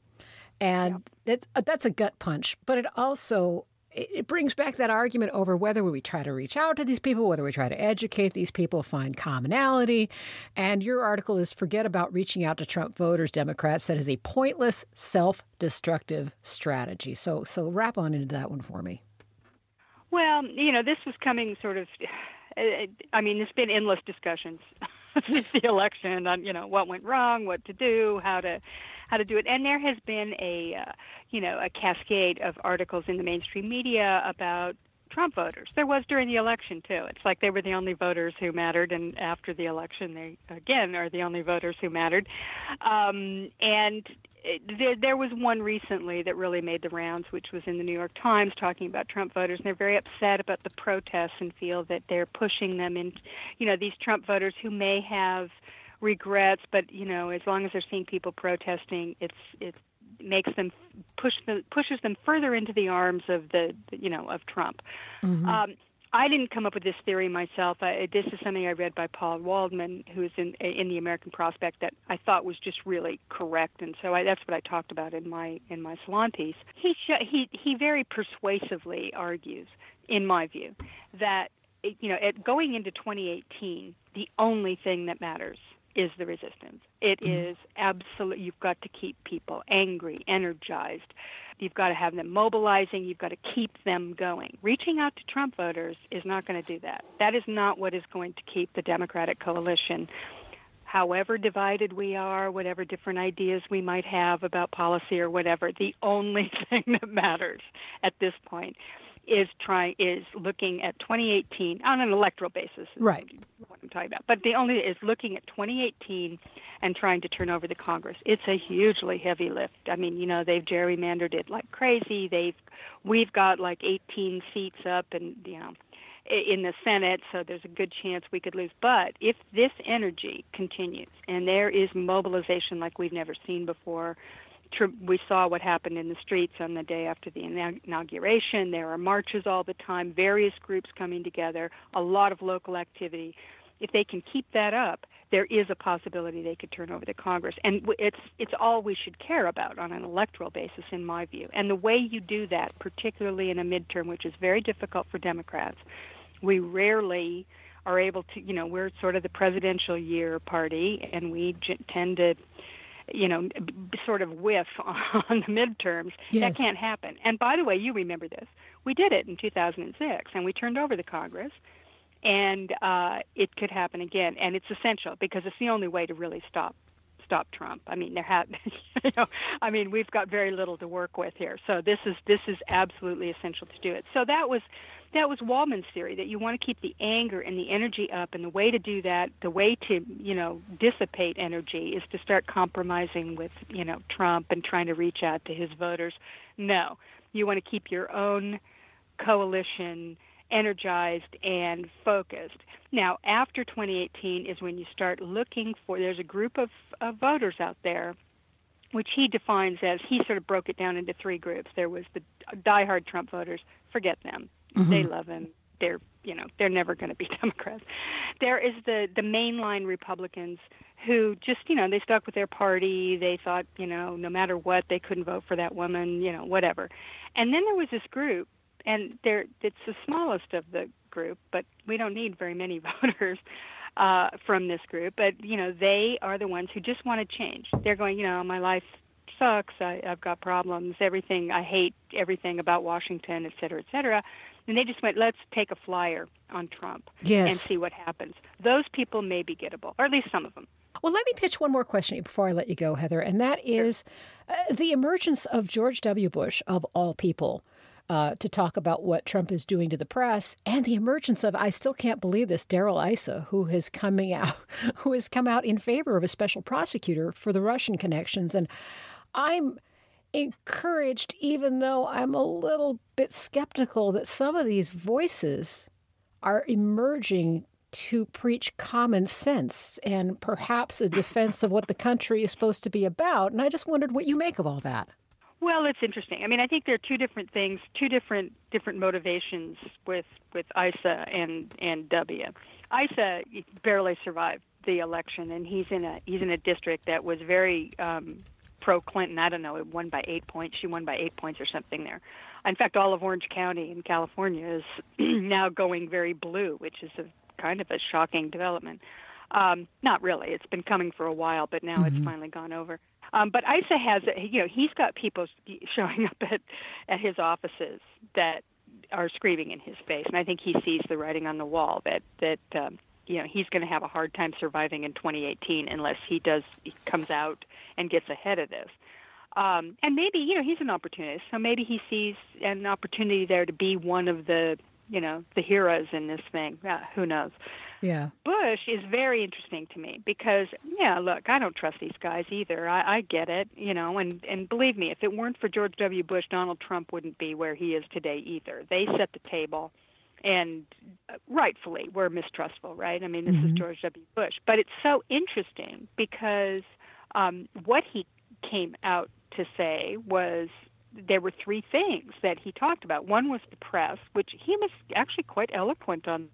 And yeah. Uh, that's a gut punch, but it also it brings back that argument over whether we try to reach out to these people, whether we try to educate these people, find commonality. And your article is forget about reaching out to Trump voters, Democrats said is a pointless, self-destructive strategy. So so wrap on into that one for me. Well, you know, this was coming sort of [sighs] eh, eh, I mean, there's been endless discussions [laughs] since the election on, you know, what went wrong, what to do, how to how to do it. And there has been a, uh, you know, a cascade of articles in the mainstream media about Trump voters. There was during the election too. It's like they were the only voters who mattered, and after the election, they again are the only voters who mattered. Um, and there, there was one recently that really made the rounds, which was in the New York Times, talking about Trump voters, and they're very upset about the protests and feel that they're pushing them in, you know, these Trump voters who may have regrets, but you know, as long as they're seeing people protesting, it's it makes them push the pushes them further into the arms of the you know of Trump. Mm-hmm. Um, I didn't come up with this theory myself. I, this is something I read by Paul Waldman, who's in in the American Prospect, that I thought was just really correct, and so I, that's what I talked about in my in my salon piece. He sh- he he very persuasively argues, in my view, that you know, at going into 2018, the only thing that matters is the resistance. It mm. is absolute. You've got to keep people angry, energized. You've got to have them mobilizing. You've got to keep them going. Reaching out to Trump voters is not going to do that. That is not what is going to keep the Democratic coalition. However divided we are, whatever different ideas we might have about policy or whatever, the only [laughs] thing that matters at this point is trying is looking at 2018 on an electoral basis. Right. What I'm talking about, but the only is looking at 2018 and trying to turn over the Congress. It's a hugely heavy lift. I mean, you know, they've gerrymandered it like crazy. They've we've got like 18 seats up, and you know in the Senate, so there's a good chance we could lose. But if this energy continues and there is mobilization like we've never seen before, we saw what happened in the streets on the day after the inauguration. There are marches all the time, various groups coming together, a lot of local activity. If they can keep that up, there is a possibility they could turn over the Congress, and it's it's all we should care about on an electoral basis, in my view. And the way you do that, particularly in a midterm, which is very difficult for Democrats, we rarely are able to. You know, we're sort of the presidential year party, and we tend to you know, sort of whiff [laughs] on the midterms. Yes. That can't happen. And by the way, you remember this. We did it in 2006, and we turned over the Congress, and uh, it could happen again. And it's essential because it's the only way to really stop stop Trump. I mean, there have, [laughs] you know, I mean, we've got very little to work with here. So this is this is absolutely essential to do it. So that was that was Waldman's theory that you want to keep the anger and the energy up, and the way to do that, the way to you know dissipate energy, is to start compromising with you know Trump and trying to reach out to his voters. No, you want to keep your own coalition energized and focused. Now, after 2018 is when you start looking for. There's a group of, of voters out there which he defines as he sort of broke it down into three groups. There was the diehard Trump voters, forget them. Mm-hmm. They love him. They're you know they're never going to be [laughs] Democrats. There is the the mainline Republicans who just you know they stuck with their party. They thought you know no matter what they couldn't vote for that woman. You know whatever. And then there was this group, and they're it's the smallest of the group, but we don't need very many [laughs] voters. Uh, from this group, but you know they are the ones who just want to change. They're going, you know, my life sucks. I, I've got problems. Everything I hate everything about Washington, et cetera, et cetera. And they just went, let's take a flyer on Trump yes. and see what happens. Those people may be gettable, or at least some of them. Well, let me pitch one more question before I let you go, Heather, and that is uh, the emergence of George W. Bush, of all people. Uh, to talk about what Trump is doing to the press and the emergence of I still can't believe this Darrell Issa who has coming [laughs] out who has come out in favor of a special prosecutor for the Russian connections and I'm encouraged, even though I'm a little bit skeptical that some of these voices are emerging to preach common sense and perhaps a defense of what the country is supposed to be about. And I just wondered what you make of all that. Well, it's interesting. I mean, I think there are two different things, two different different motivations with with Issa and and W. Issa barely survived the election, and he's in a he's in a district that was very um, pro Clinton. I don't know, it won by eight points. She won by eight points or something there. In fact, all of Orange County in California is [clears throat] now going very blue, which is a kind of a shocking development. Um, not really. It's been coming for a while, but now mm-hmm. it's finally gone over. Um, but Issa has, you know, he's got people showing [laughs] up at at his offices that are screaming in his face, and I think he sees the writing on the wall that that um, you know he's going to have a hard time surviving in 2018 unless he does he comes out and gets ahead of this. Um, and maybe you know he's an opportunist, so maybe he sees an opportunity there to be one of the you know the heroes in this thing. Uh, who knows? Yeah. Bush is very interesting to me because yeah, look, I don't trust these guys either. I, I get it, you know, and and believe me, if it weren't for George W. Bush, Donald Trump wouldn't be where he is today either. They set the table and rightfully we're mistrustful, right? I mean, this mm-hmm. is George W. Bush, but it's so interesting because um, what he came out to say was there were three things that he talked about. One was the press, which he was actually quite eloquent on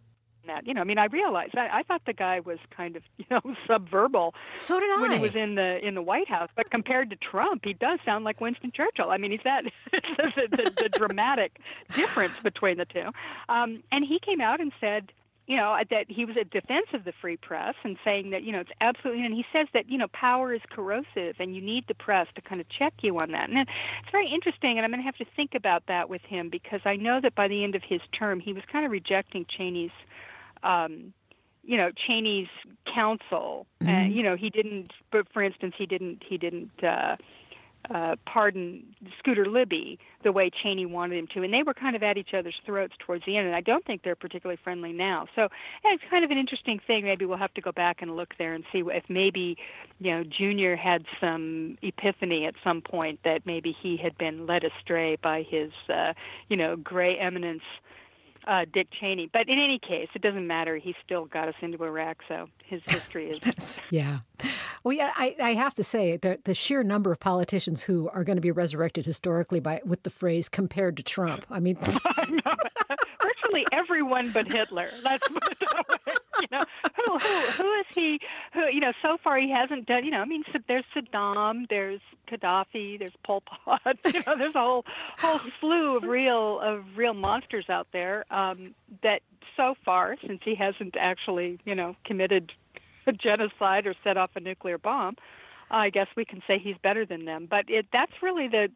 that. You know, I mean, I realized I, I thought the guy was kind of [laughs] you know subverbal. So did I when he was in the in the White House. But compared to Trump, he does sound like Winston Churchill. I mean, he's that [laughs] the, the, the dramatic difference between the two. Um, and he came out and said, you know that he was a defense of the free press and saying that you know it's absolutely and he says that you know power is corrosive and you need the press to kind of check you on that and it's very interesting and i'm going to have to think about that with him because i know that by the end of his term he was kind of rejecting cheney's um, you know Cheney's counsel. Uh, mm-hmm. Uh, you know, he didn't. But for instance, he didn't. He didn't. Uh, uh, pardon Scooter Libby the way Cheney wanted him to, and they were kind of at each other's throats towards the end. And I don't think they're particularly friendly now. So yeah, it's kind of an interesting thing. Maybe we'll have to go back and look there and see if maybe you know Junior had some epiphany at some point that maybe he had been led astray by his uh, you know gray eminence uh, Dick Cheney. But in any case, it doesn't matter. He still got us into Iraq, so his history is. [laughs] yeah. Well, yeah, I, I have to say the the sheer number of politicians who are going to be resurrected historically by with the phrase "compared to Trump." I mean, [laughs] virtually everyone but Hitler. That's [laughs] you know who who who is he? Who you know? So far, he hasn't done. You know, I mean, so there's Saddam, there's Gaddafi, there's Pol Pot. You know, there's a whole whole slew of real of real monsters out there um, that so far, since he hasn't actually you know committed a [laughs] genocide or set off a nuclear bomb, I guess we can say he's better than them. But it that's really the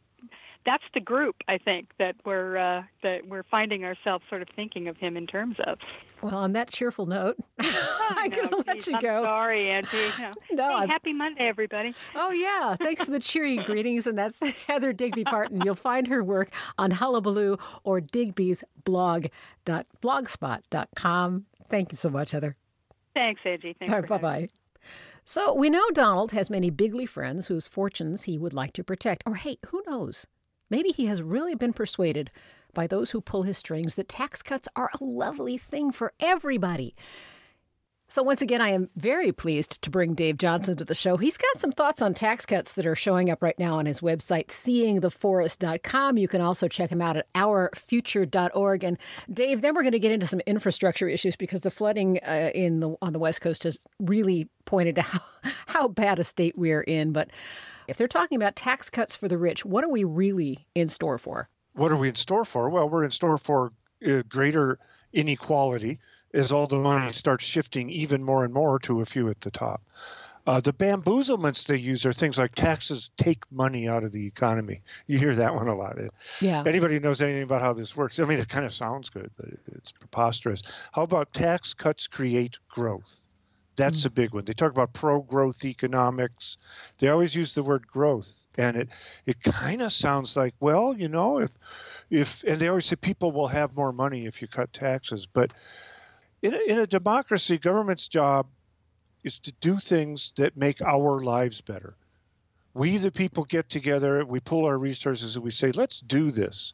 that's the group I think that we're uh, that we're finding ourselves sort of thinking of him in terms of. Well, on that cheerful note, I'm going to let you I'm go. Sorry, Angie. No, [laughs] no hey, happy Monday, everybody. Oh yeah, thanks for the cheery [laughs] greetings, and that's [laughs] Heather Digby Parton. You'll find her work on Hullabaloo or Digby's blog dot blogspot.com. Thank you so much, Heather. Thanks, Angie. Thanks. Right, bye bye. So we know Donald has many bigly friends whose fortunes he would like to protect. Or hey, who knows? Maybe he has really been persuaded by those who pull his strings that tax cuts are a lovely thing for everybody. So, once again, I am very pleased to bring Dave Johnson to the show. He's got some thoughts on tax cuts that are showing up right now on his website, seeingtheforest.com. You can also check him out at ourfuture.org. And, Dave, then we're going to get into some infrastructure issues because the flooding uh, in the, on the West Coast has really pointed to how, [laughs] how bad a state we're in. But if they're talking about tax cuts for the rich, what are we really in store for? What are we in store for? Well, we're in store for uh, greater inequality as all the money starts shifting even more and more to a few at the top. Uh, the bamboozlements they use are things like taxes take money out of the economy. You hear that one a lot. Yeah. Anybody knows anything about how this works? I mean, it kind of sounds good, but it's preposterous. How about tax cuts create growth? That's mm. a big one. They talk about pro-growth economics. They always use the word growth, and it it kind of sounds like, well, you know, if if and they always say people will have more money if you cut taxes, but in a, in a democracy, government's job is to do things that make our lives better. We, the people, get together, we pull our resources, and we say, let's do this.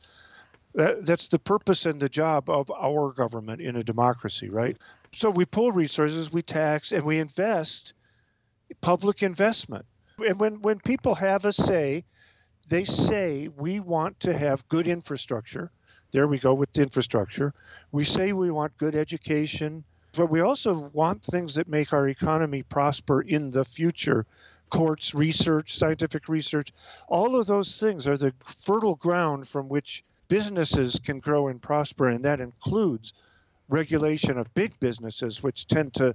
That, that's the purpose and the job of our government in a democracy, right? So we pull resources, we tax, and we invest public investment. And when, when people have a say, they say we want to have good infrastructure. There we go with the infrastructure. We say we want good education, but we also want things that make our economy prosper in the future. Courts, research, scientific research, all of those things are the fertile ground from which businesses can grow and prosper, and that includes regulation of big businesses, which tend to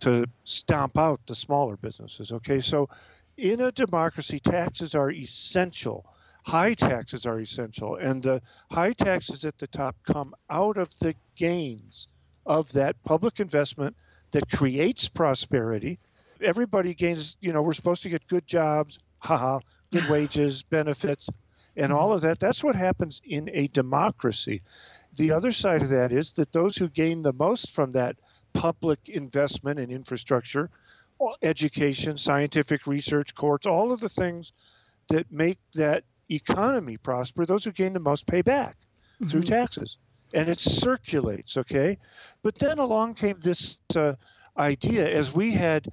to stomp out the smaller businesses. Okay, so in a democracy, taxes are essential high taxes are essential, and the high taxes at the top come out of the gains of that public investment that creates prosperity. Everybody gains, you know, we're supposed to get good jobs, haha, good wages, benefits, and all of that. That's what happens in a democracy. The other side of that is that those who gain the most from that public investment in infrastructure, education, scientific research, courts, all of the things that make that economy prosper, those who gain the most pay back mm-hmm. through taxes. And it circulates, okay? But then along came this uh, idea as we had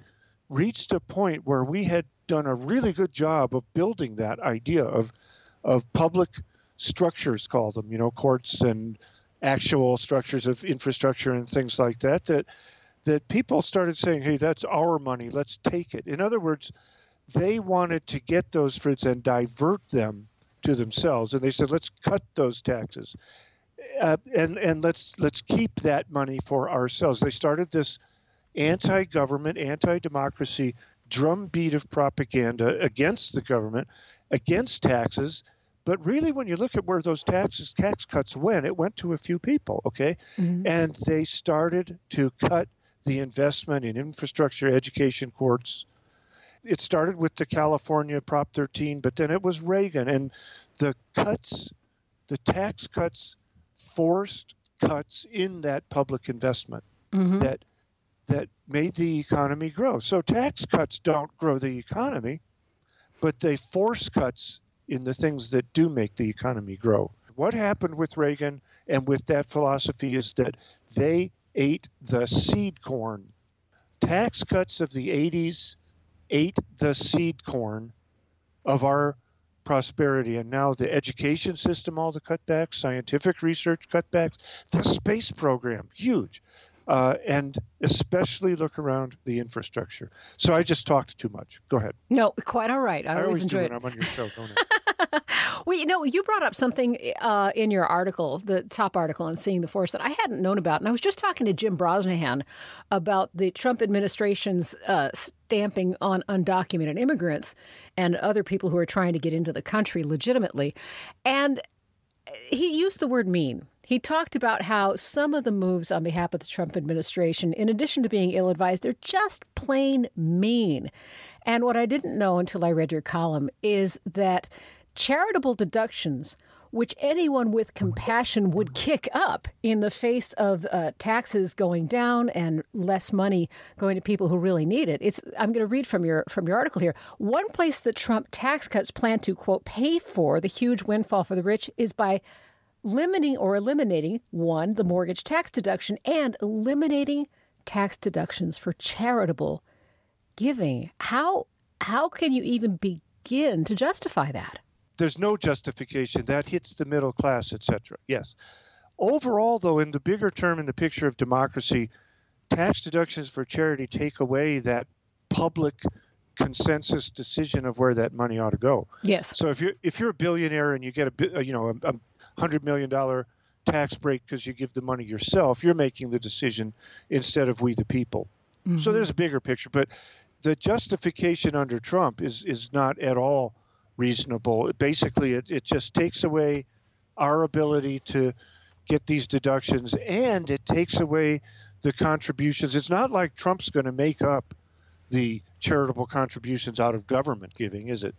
reached a point where we had done a really good job of building that idea of, of public structures, call them, you know, courts and actual structures of infrastructure and things like that, that that people started saying, hey, that's our money, let's take it. In other words, they wanted to get those fruits and divert them to themselves, and they said, "Let's cut those taxes, uh, and and let's let's keep that money for ourselves." They started this anti-government, anti-democracy drumbeat of propaganda against the government, against taxes. But really, when you look at where those taxes, tax cuts went, it went to a few people, okay? Mm-hmm. And they started to cut the investment in infrastructure, education, courts, it started with the California Prop 13, but then it was Reagan, and the cuts, the tax cuts, forced cuts in that public investment mm-hmm. that that made the economy grow. So tax cuts don't grow the economy, but they force cuts in the things that do make the economy grow. What happened with Reagan and with that philosophy is that they ate the seed corn. Tax cuts of the 80s ate the seed corn of our prosperity. And now the education system, all the cutbacks, scientific research cutbacks, the space program, huge. Uh, and especially look around the infrastructure. So I just talked too much. Go ahead. No, quite all right. I, I always enjoy it. I'm on your show, don't I? [laughs] well, you know, you brought up something uh, in your article, the top article on Seeing the Forest, that I hadn't known about. And I was just talking to Jim Brosnahan about the Trump administration's uh, stamping on undocumented immigrants and other people who are trying to get into the country legitimately. And he used the word mean. He talked about how some of the moves on behalf of the Trump administration, in addition to being ill advised, they're just plain mean. And what I didn't know until I read your column is that charitable deductions which anyone with compassion would kick up in the face of uh, taxes going down and less money going to people who really need it. It's I'm going to read from your from your article here. One place that Trump tax cuts plan to quote pay for the huge windfall for the rich is by limiting or eliminating one the mortgage tax deduction and eliminating tax deductions for charitable giving. How how can you even begin to justify that? there's no justification. That hits the middle class, etc. Yes. Overall, though, in the bigger term, in the picture of democracy, tax deductions for charity take away that public consensus decision of where that money ought to go. Yes. So if you're if you're a billionaire and you get a uh, you know a, a hundred million dollar tax break because you give the money yourself, you're making the decision instead of we the people. Mm-hmm. So there's a bigger picture, but the justification under Trump is is not at all reasonable. Basically, it, it just takes away our ability to get these deductions and it takes away the contributions. It's not like Trump's going to make up the charitable contributions out of government giving, is it?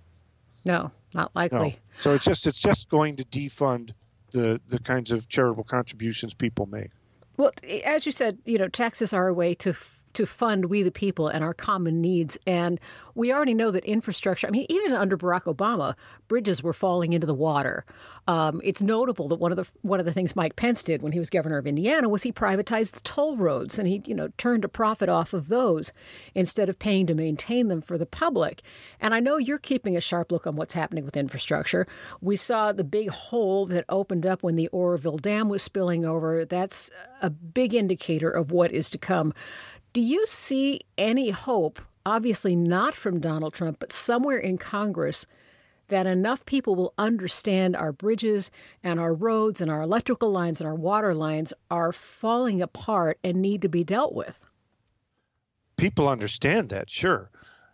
No, not likely. No. So it's just it's just going to defund the the kinds of charitable contributions people make. Well, as you said, you know, taxes are a way to to fund we the people and our common needs. And we already know that infrastructure, I mean, even under Barack Obama, bridges were falling into the water. Um, it's notable that one of the one of the things Mike Pence did when he was governor of Indiana was he privatized the toll roads and he, you know, turned a profit off of those instead of paying to maintain them for the public. And I know you're keeping a sharp look on what's happening with infrastructure. We saw the big hole that opened up when the Oroville Dam was spilling over. That's a big indicator of what is to come. Do you see any hope, obviously not from Donald Trump, but somewhere in Congress, that enough people will understand our bridges and our roads and our electrical lines and our water lines are falling apart and need to be dealt with? People understand that, sure.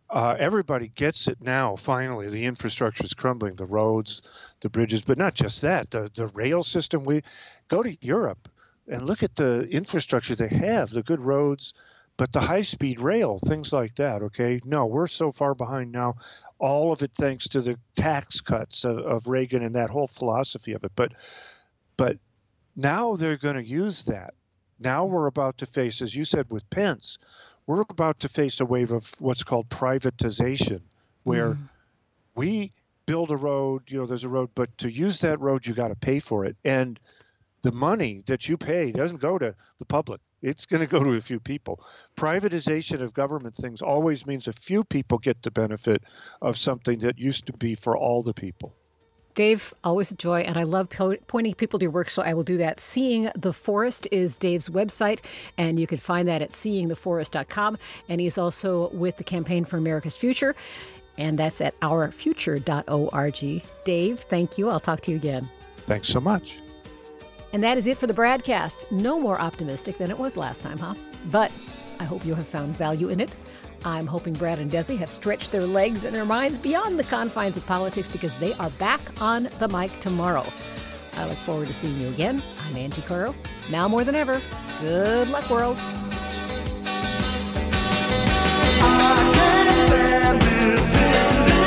Uh, everybody gets it now. Finally, the infrastructure is crumbling, the roads, the bridges, but not just that. The the rail system. We go to Europe and look at the infrastructure they have, the good roads, but the high speed rail, things like that, okay? No, we're so far behind now. All of it thanks to the tax cuts of, of Reagan and that whole philosophy of it. But but now they're going to use that. Now we're about to face, as you said with Pence, we're about to face a wave of what's called privatization, where mm. we build a road, you know, there's a road, but to use that road, you got to pay for it. And the money that you pay doesn't go to the public. It's going to go to a few people. Privatization of government things always means a few people get the benefit of something that used to be for all the people. Dave, always a joy, and I love po- pointing people to your work, so I will do that. Seeing the Forest is Dave's website, and you can find that at seeingtheforest.com. And he's also with the Campaign for America's Future, and that's at ourfuture.org. Dave, thank you. I'll talk to you again. Thanks so much. And that is it for the BradCast. No more optimistic than it was last time, huh? But I hope you have found value in it. I'm hoping Brad and Desi have stretched their legs and their minds beyond the confines of politics because they are back on the mic tomorrow. I look forward to seeing you again. I'm Angie Coiro. Now more than ever, good luck, world. kissing